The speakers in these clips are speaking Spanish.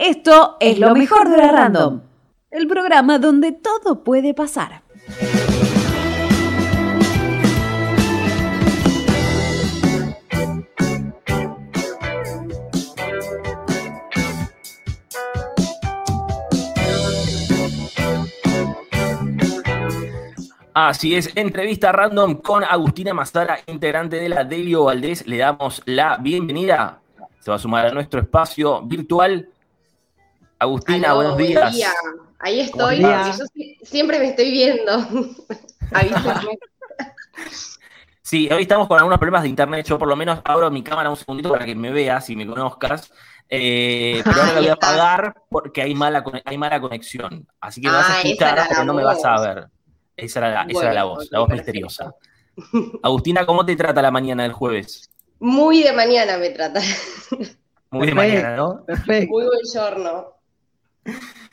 Esto es lo mejor de la Random, el programa donde todo puede pasar. Así es, entrevista random con Agustina Mazara, integrante de la Delio Valdés. Le damos la bienvenida. Se va a sumar a nuestro espacio virtual. Agustina, buenos días. Ahí estoy. Yo siempre me estoy viendo. Sí, hoy estamos con algunos problemas de internet. Yo por lo menos abro mi cámara un segundito para que me veas y me conozcas. Eh, pero ahora la voy a apagar porque hay mala, hay mala conexión. Así que me vas a ah, escuchar, pero no me vas a ver. Esa era la, voz, la voz misteriosa. Agustina, ¿cómo te trata la mañana del jueves? Muy de mañana me trata. Muy de mañana, ¿no? Perfecto. Muy buen giorno.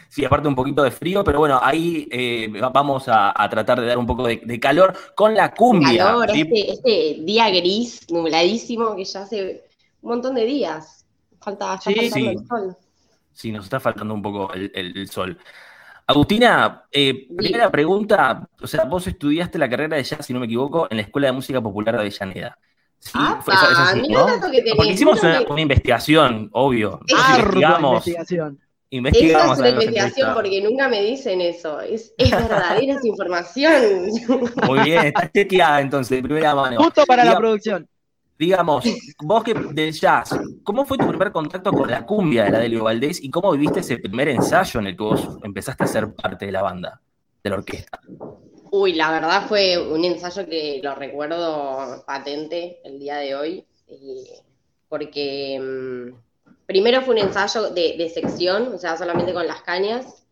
Sí, aparte un poquito de frío, pero bueno, ahí eh, vamos a, tratar de dar un poco de, calor con la cumbia. Calor, este, este, día gris, nubladísimo, que ya hace un montón de días. Falta, sí, el sol. Sí, nos está faltando un poco el sol. Agustina, eh, primera pregunta, o sea, vos estudiaste la carrera de jazz, si no me equivoco, en la Escuela de Música Popular de Avellaneda. Sí, ah, fue esa, ¿no? Porque hicimos una, investigación, obvio. investigamos. Investigación. Investigamos. Esa es una investigación porque nunca me dicen eso. Es, es verdadera esa información. Muy bien, está chequeada entonces, de primera mano. Justo para la producción digamos, vos que del jazz, ¿cómo fue tu primer contacto con la cumbia de la Delio Valdés y cómo viviste ese primer ensayo en el que vos empezaste a ser parte de la banda, de la orquesta? Uy, la verdad fue un ensayo que lo recuerdo patente el día de hoy, eh, porque mm, primero fue un ensayo de sección, o sea, solamente con las cañas,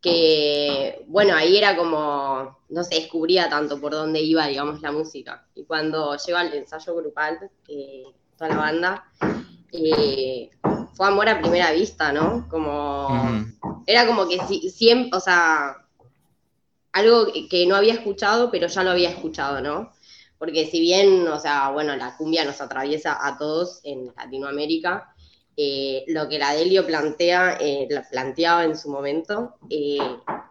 que, bueno, ahí era como, no se descubría tanto por dónde iba, digamos, la música. Y cuando llegó al ensayo grupal, eh, toda la banda, eh, fue amor a primera vista, ¿no? Como, era como que siempre, o sea, algo que no había escuchado, pero ya lo había escuchado, ¿no? Porque si bien, o sea, bueno, la cumbia nos atraviesa a todos en Latinoamérica, eh, lo que la Delio plantea, eh, planteaba en su momento, eh,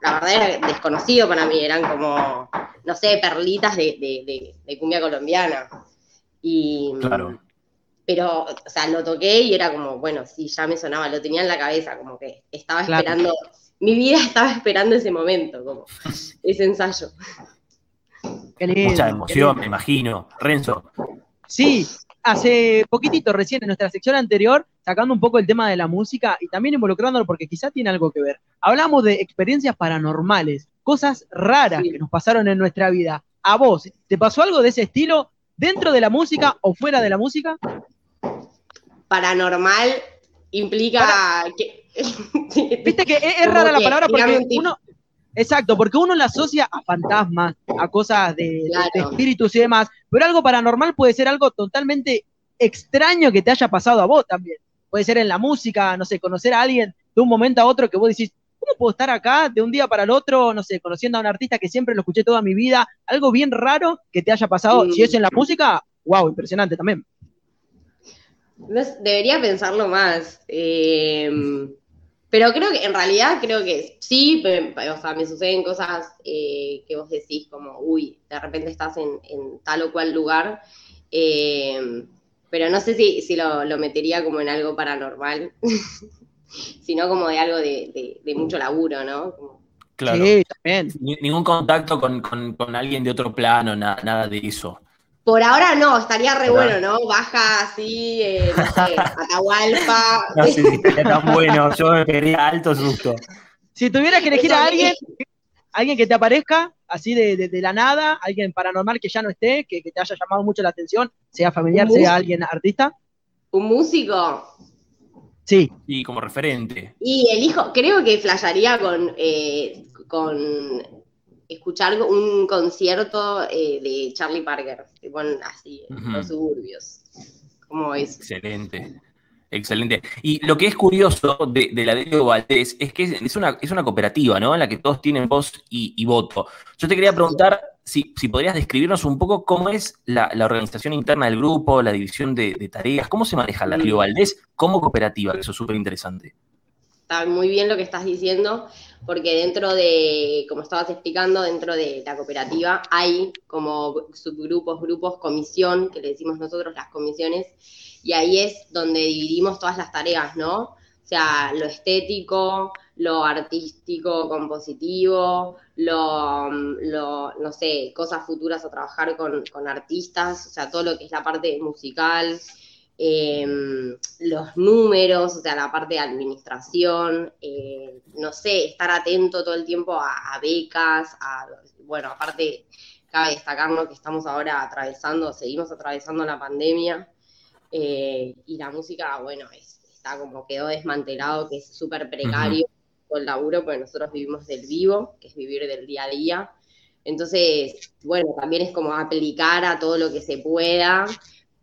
la verdad era desconocido para mí, eran como, no sé, perlitas de, cumbia colombiana. Y, claro. Pero, o sea, lo toqué y era como, bueno, sí, ya me sonaba, lo tenía en la cabeza, como que estaba esperando, mi vida estaba esperando ese momento, como ese ensayo. Mucha emoción, me imagino. Renzo. Sí, hace poquitito recién en nuestra sección anterior, sacando un poco el tema de la música y también involucrándolo porque quizá tiene algo que ver. Hablamos de experiencias paranormales, cosas raras que nos pasaron en nuestra vida. ¿A vos te pasó algo de ese estilo dentro de la música o fuera de la música? Paranormal implica que... Viste que es, rara la palabra porque uno, Exacto, porque uno la asocia a fantasmas, a cosas de, espíritus y demás, pero algo paranormal puede ser algo totalmente extraño que te haya pasado a vos también. Puede ser en la música, no sé, conocer a alguien de un momento a otro que vos decís, ¿cómo puedo estar acá de un día para el otro, no sé, conociendo a un artista que siempre lo escuché toda mi vida? Algo bien raro que te haya pasado. Si es en la música, wow, impresionante también. Debería pensarlo más. Eh, pero creo que, en realidad, creo que sí, o sea, me suceden cosas eh, que vos decís como, uy, de repente estás en, tal o cual lugar, eh, pero no sé si, si lo, metería como en algo paranormal, sino como de algo de, mucho laburo, ¿no? Claro. Sí, también. Ningún contacto con, con, alguien de otro plano, nada de eso. Por ahora no, estaría re bueno, ¿no? Baja así, eh, no sé, Atahualpa. No sé si estaría tan bueno, yo me quería alto susto. Si tuvieras que elegir a alguien, alguien que te aparezca así de, la nada, alguien paranormal que ya no esté, que, te haya llamado mucho la atención, sea familiar, sea alguien artista. ¿Un músico? Sí. Y como referente. Y elijo, creo que flasharía con, eh, con escuchar un concierto eh, de Charlie Parker, bueno, así, en los suburbios. ¿Cómo es? Excelente. Excelente. Y lo que es curioso de, la de Valdés es que es una, es una cooperativa, ¿no? En la que todos tienen voz y, voto. Yo te quería preguntar si, si, podrías describirnos un poco cómo es la, organización interna del grupo, la división de, tareas, cómo se maneja la de Valdés como cooperativa, que eso es súper interesante. Está muy bien lo que estás diciendo, porque dentro de, como estabas explicando, dentro de la cooperativa hay como subgrupos, grupos, comisión, que le decimos nosotros las comisiones, y ahí es donde dividimos todas las tareas, ¿no? O sea, lo estético, lo artístico, compositivo, lo, no sé, cosas futuras a trabajar con, con artistas, o sea, todo lo que es la parte musical, Em, los números, o sea, la parte de administración, eh, no sé, estar atento todo el tiempo a, becas, a, bueno, aparte, cabe destacarnos que estamos ahora atravesando, seguimos atravesando la pandemia eh, y la música, bueno, está como quedó desmantelado, que es súper precario el laburo, porque nosotros vivimos del vivo, que es vivir del día a día. Entonces, bueno, también es como aplicar a todo lo que se pueda.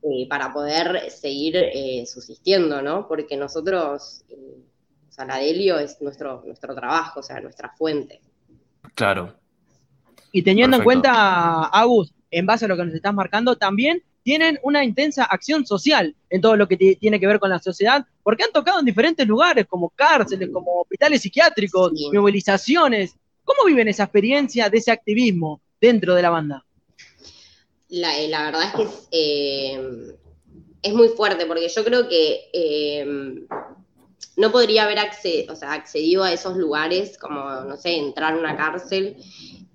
Eh, para poder seguir eh, subsistiendo, ¿no? Porque nosotros, eh, o sea, la Delio es nuestro, nuestro trabajo, o sea, nuestra fuente. Claro. Y teniendo en cuenta, Agus, en base a lo que nos estás marcando, también tienen una intensa acción social en todo lo que tiene que ver con la sociedad, porque han tocado en diferentes lugares, como cárceles, como hospitales psiquiátricos, movilizaciones. ¿Cómo viven esa experiencia de ese activismo dentro de la banda? La, la verdad es que es, eh, es, muy fuerte, porque yo creo que eh, no podría haber accedido, a esos lugares, como, no sé, entrar a una cárcel,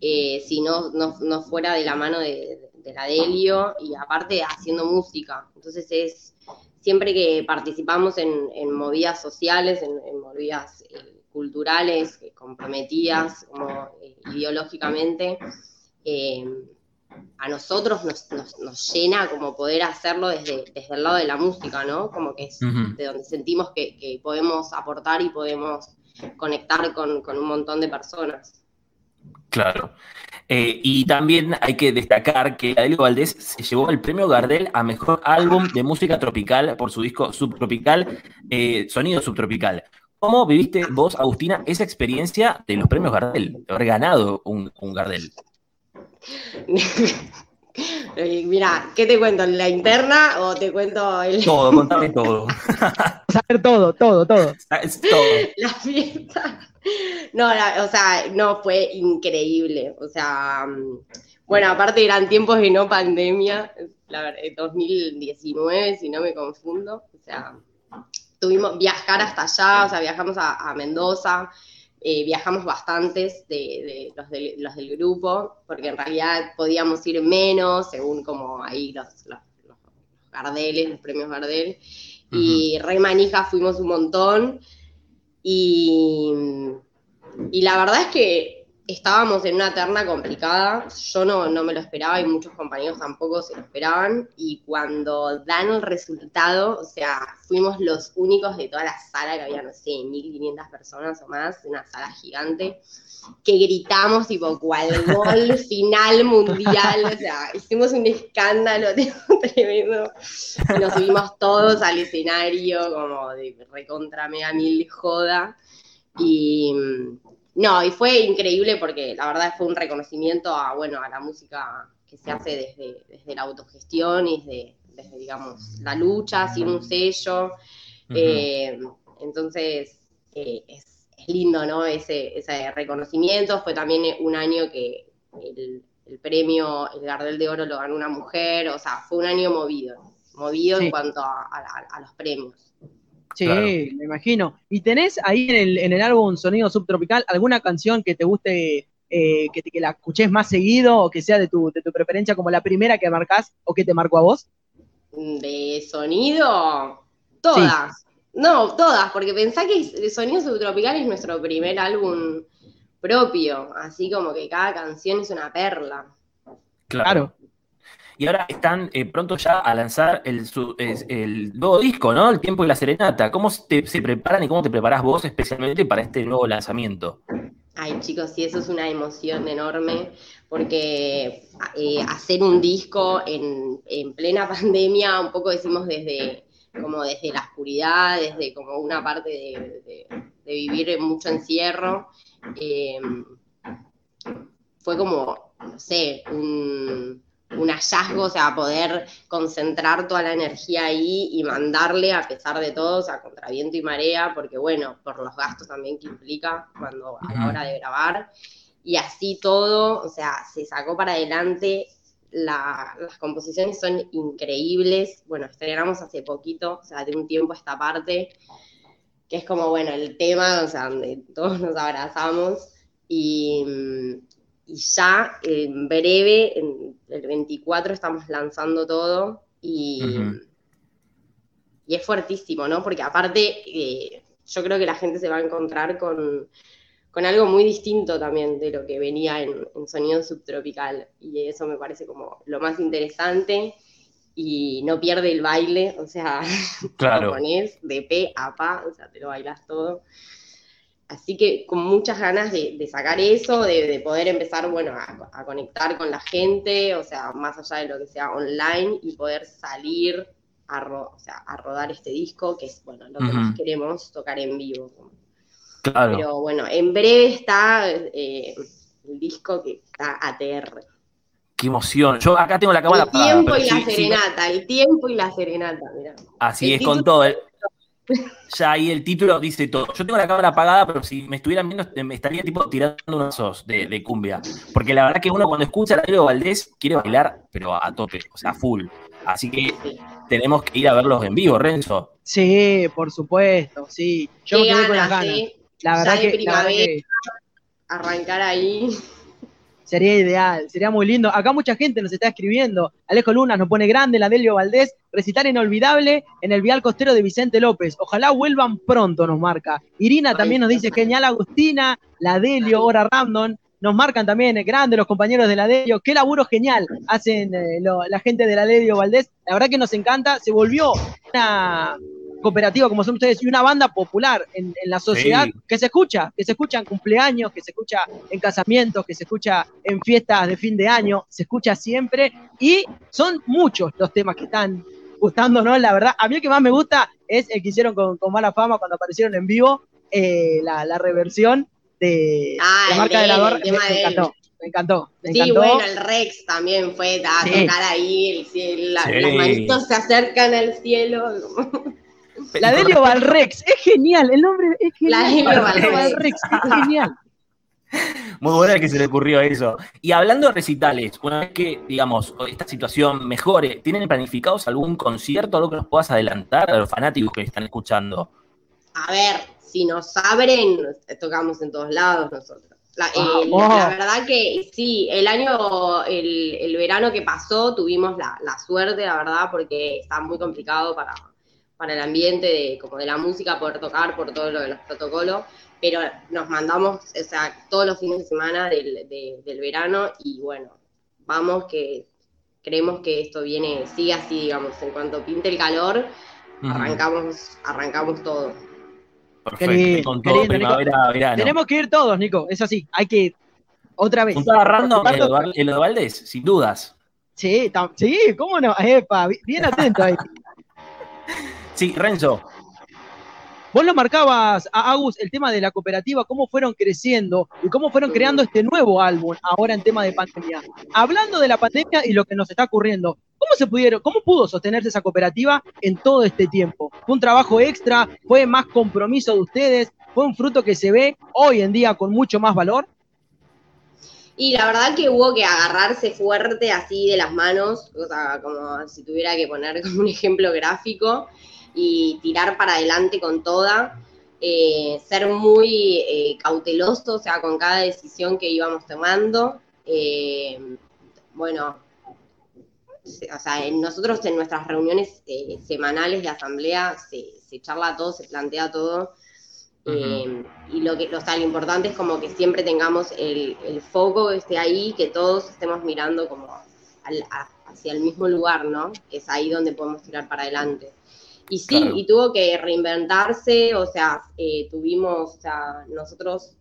eh, si no, no, fuera de la mano de, la Delio y aparte haciendo música. Entonces es siempre que participamos en, movidas sociales, en, movidas culturales, comprometidas como ideológicamente, a nosotros nos, llena como poder hacerlo desde, desde el lado de la música, ¿no? Como que es de donde sentimos que, podemos aportar y podemos conectar con, un montón de personas. Claro. Eh, y también hay que destacar que Adelio Valdés se llevó el premio Gardel a mejor álbum de música tropical por su disco Subtropical, eh, Sonido Subtropical. ¿Cómo viviste vos, Agustina, esa experiencia de los premios Gardel, de haber ganado un, un Gardel? Mira, ¿qué te cuento? ¿La interna o te cuento el.? Todo, contame todo. Saber todo, todo, todo. todo. La fiesta. No, o sea, no, fue increíble. O sea, bueno, aparte eran tiempos de no pandemia, la verdad, 2019, si no me confundo. O sea, tuvimos viajar hasta allá, o sea, viajamos a Mendoza eh, viajamos bastantes de, los del, grupo, porque en realidad podíamos ir menos, según como ahí los, los, Gardeles, los premios Gardel. Y re manija fuimos un montón. Y, y la verdad es que estábamos en una terna complicada, yo no, no me lo esperaba y muchos compañeros tampoco se lo esperaban, y cuando dan el resultado, o sea, fuimos los únicos de toda la sala, que había, no sé, 1.500 personas o más, una sala gigante, que gritamos tipo cual gol final mundial, o sea, hicimos un escándalo tremendo, y nos subimos todos al escenario como de recontra mega mil joda, y no, y fue increíble porque la verdad fue un reconocimiento a, bueno, a la música que se hace desde, desde la autogestión y desde, digamos, la lucha sin un sello. Eh, entonces, eh, es, lindo, ¿no? Ese, ese reconocimiento. Fue también un año que el, premio, el Gardel de Oro lo ganó una mujer, o sea, fue un año movido, movido en cuanto a los premios. Sí, me imagino. ¿Y tenés ahí en el, en el álbum Sonido Subtropical alguna canción que te guste, eh, que, que, la escuches más seguido o que sea de tu, de tu preferencia como la primera que marcás o que te marcó a vos? De sonido, todas. No, todas, porque pensá que Sonido Subtropical es nuestro primer álbum propio, así como que cada canción es una perla. Claro y ahora están eh, pronto ya a lanzar el, nuevo disco, ¿no? El Tiempo y la Serenata. ¿Cómo se preparan y cómo te preparás vos especialmente para este nuevo lanzamiento? Ay, chicos, sí, eso es una emoción enorme, porque eh, hacer un disco en, plena pandemia, un poco decimos desde como desde la oscuridad, desde como una parte de, vivir mucho encierro, eh, fue como, no sé, un un hallazgo, o sea, poder concentrar toda la energía ahí y mandarle a pesar de todo, o sea, contra viento y marea, porque bueno, por los gastos también que implica cuando a la hora de grabar. Y así todo, o sea, se sacó para adelante las composiciones son increíbles. Bueno, estrenamos hace poquito, o sea, de un tiempo a esta parte, que es como, bueno, el tema, o sea, donde todos nos abrazamos. Y, ya en breve, en el 24, estamos lanzando todo. Y, y es fuertísimo, ¿no? Porque aparte, eh, yo creo que la gente se va a encontrar con con algo muy distinto también de lo que venía en, Sonido Subtropical. Y eso me parece como lo más interesante y no pierde el baile, o sea, claro. lo pones de pe a pa, o sea, te lo bailas todo. Así que con muchas ganas de, sacar eso, de, poder empezar, bueno, a, conectar con la gente, o sea, más allá de lo que sea online y poder salir a, a rodar este disco, que es, bueno, lo que más queremos, tocar en vivo. Pero bueno, en breve está eh, el disco que está ATR. Qué emoción. Yo acá tengo la cámara El tiempo y la serenata, el tiempo y la serenata, mirá. Así es, con todo. Ya ahí el título dice todo. Yo tengo la cámara apagada, pero si me estuvieran viendo, me estaría tipo tirando unos sos de, cumbia. Porque la verdad que uno cuando escucha a Darío Valdés quiere bailar, pero a tope, o sea, full. Así que tenemos que ir a verlos en vivo, Renzo. Sí, por supuesto, sí. Yo me quedé con las ganas. La verdad, que, arrancar ahí. Sería ideal, sería muy lindo. Acá mucha gente nos está escribiendo. Alejo Lunas nos pone grande, la Delio Valdés, recitar inolvidable en el vial costero de Vicente López. Ojalá vuelvan pronto, nos marca. Irina también nos dice genial Agustina, la Delio, Hora Random. Nos marcan también, eh, grande los compañeros de la Delio. Qué laburo genial hacen eh, la gente de la Delio Valdés. La verdad que nos encanta. Se volvió una, cooperativa como son ustedes y una banda popular en, la sociedad que se escucha, que se escucha en cumpleaños, que se escucha en casamientos, que se escucha en fiestas de fin de año, se escucha siempre y son muchos los temas que están gustándonos, la verdad. A mí el que más me gusta es el que hicieron con, Mala Fama cuando aparecieron en vivo, eh, la, reversión de ah, la marca de, la me, encantó. Me encantó, sí, bueno, el Rex también fue a tocar ahí, el, las manitos se acercan al cielo. La Delio Valrex, es genial, el nombre es genial. La Delio Valrex, es genial. Muy buena que se le ocurrió eso. Y hablando de recitales, una vez que, digamos, esta situación mejore, ¿tienen planificados algún concierto, algo que nos puedas adelantar a los fanáticos que están escuchando? A ver, si nos abren, tocamos en todos lados nosotros. La, la verdad que sí, el año, el, verano que pasó, tuvimos la, la, suerte, la verdad, porque está muy complicado para, para el ambiente de, como de la música, poder tocar por todo lo de los protocolos, pero nos mandamos, o sea, todos los fines de semana del, verano y bueno, vamos que creemos que esto viene, sigue así, digamos, en cuanto pinte el calor, arrancamos, arrancamos todo. Perfecto, con todo primavera, verano. Tenemos que ir todos, Nico, es así, hay que ir otra vez. Estás agarrando el, de Valdés, sin dudas. Sí, sí, cómo no, epa, bien atento ahí. Sí, Renzo. Vos lo marcabas, a Agus, el tema de la cooperativa, cómo fueron creciendo y cómo fueron creando este nuevo álbum ahora en tema de pandemia. Hablando de la pandemia y lo que nos está ocurriendo, ¿cómo se pudieron, cómo pudo sostenerse esa cooperativa en todo este tiempo? ¿Fue un trabajo extra? ¿Fue más compromiso de ustedes? ¿Fue un fruto que se ve hoy en día con mucho más valor? Y la verdad que hubo que agarrarse fuerte así de las manos, o sea, como si tuviera que poner como un ejemplo gráfico y tirar para adelante con toda, eh, ser muy eh, cauteloso, o sea, con cada decisión que íbamos tomando. Eh, bueno, o sea, nosotros en nuestras reuniones semanales de asamblea se, charla todo, se plantea todo. y lo que o sea, lo importante es como que siempre tengamos el, el foco que esté ahí, que todos estemos mirando como hacia el mismo lugar, ¿no? Es ahí donde podemos tirar para adelante. Y sí, y tuvo que reinventarse, o sea, eh, tuvimos, o sea, nosotros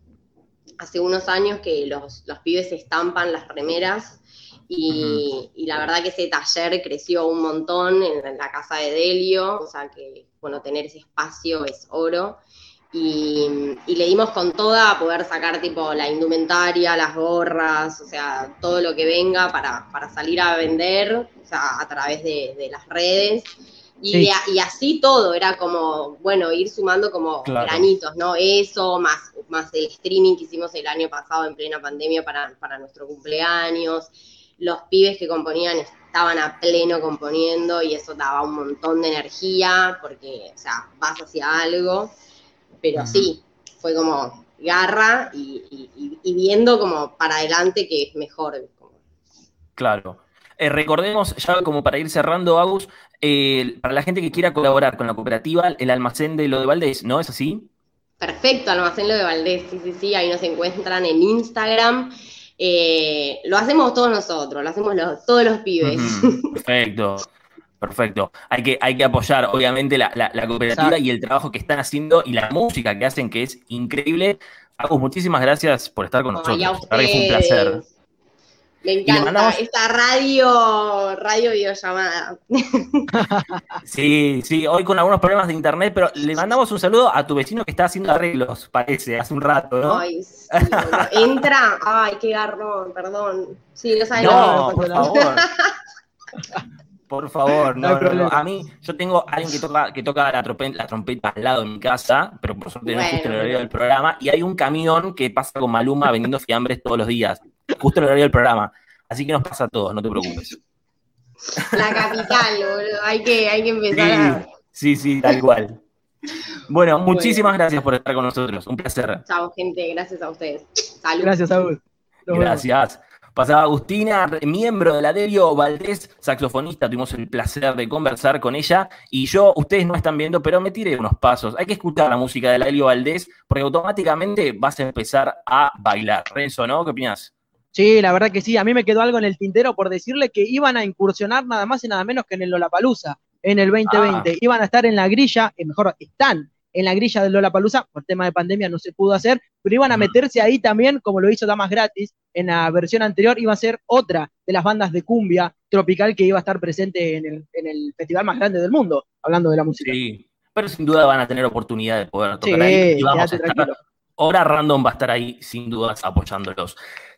hace unos años que los, los pibes estampan las remeras y, la verdad que ese taller creció un montón en, la casa de Delio, o sea que, bueno, tener ese espacio es oro. Y, y le dimos con toda a poder sacar tipo la indumentaria, las gorras, o sea, todo lo que venga para, salir a vender, o sea, a través de, las redes. Y, así todo, era como, bueno, ir sumando como granitos, ¿no? Eso, más, más el streaming que hicimos el año pasado en plena pandemia para, para nuestro cumpleaños. Los pibes que componían estaban a pleno componiendo y eso daba un montón de energía porque, o sea, vas hacia algo. Pero sí, fue como garra y, viendo como para adelante que es mejor. Claro. Eh, recordemos, ya como para ir cerrando, Agus, eh, para la gente que quiera colaborar con la cooperativa, el almacén de lo de Valdés, ¿no es así? Perfecto, almacén lo de Valdés, sí, sí, sí, ahí nos encuentran en Instagram. Eh, lo hacemos todos nosotros, lo hacemos todos los pibes. perfecto. Perfecto. Hay que, hay que apoyar, obviamente, la, cooperativa y el trabajo que están haciendo y la música que hacen, que es increíble. Agus, muchísimas gracias por estar con nosotros. es un placer. Me encanta esta radio, radio videollamada. Sí, sí, hoy con algunos problemas de internet, pero le mandamos un saludo a tu vecino que está haciendo arreglos, parece, hace un rato, ¿no? Ay, sí, entra, ay, qué garrón, perdón. Sí, no sabes no, por favor. Por favor, no, no, A mí, yo tengo a alguien que toca, que toca la, trompeta, la trompeta al lado de mi casa, pero por suerte no es justo el horario del programa, y hay un camión que pasa con Maluma vendiendo fiambres todos los días justo el horario del programa. Así que nos pasa a todos, no te preocupes. La capital, boludo. Hay que, hay que empezar sí, Sí, sí, tal cual. Bueno, muchísimas gracias por estar con nosotros. Un placer. Chao, gente. Gracias a ustedes. Salud. Gracias, Saúl. Gracias. Pasaba Agustina, miembro de la Delio Valdés, saxofonista, tuvimos el placer de conversar con ella y yo, ustedes no están viendo, pero me tiré unos pasos. Hay que escuchar la música de la Delio Valdés porque automáticamente vas a empezar a bailar. Renzo, ¿no? ¿Qué opinas? Sí, la verdad que sí. A mí me quedó algo en el tintero por decirle que iban a incursionar nada más y nada menos que en el Lollapalooza en el 2020. Ah. Iban a estar en la grilla, y mejor, están en la grilla del Lollapalooza, por tema de pandemia no se pudo hacer, pero iban a meterse ahí también, como lo hizo Damas Gratis, en la versión anterior iba a ser otra de las bandas de cumbia tropical que iba a estar presente en el, festival más grande del mundo, hablando de la música. Sí, pero sin duda van a tener oportunidad de poder tocar ahí y vamos a estar, Hora Random va a estar ahí sin dudas apoyándolos.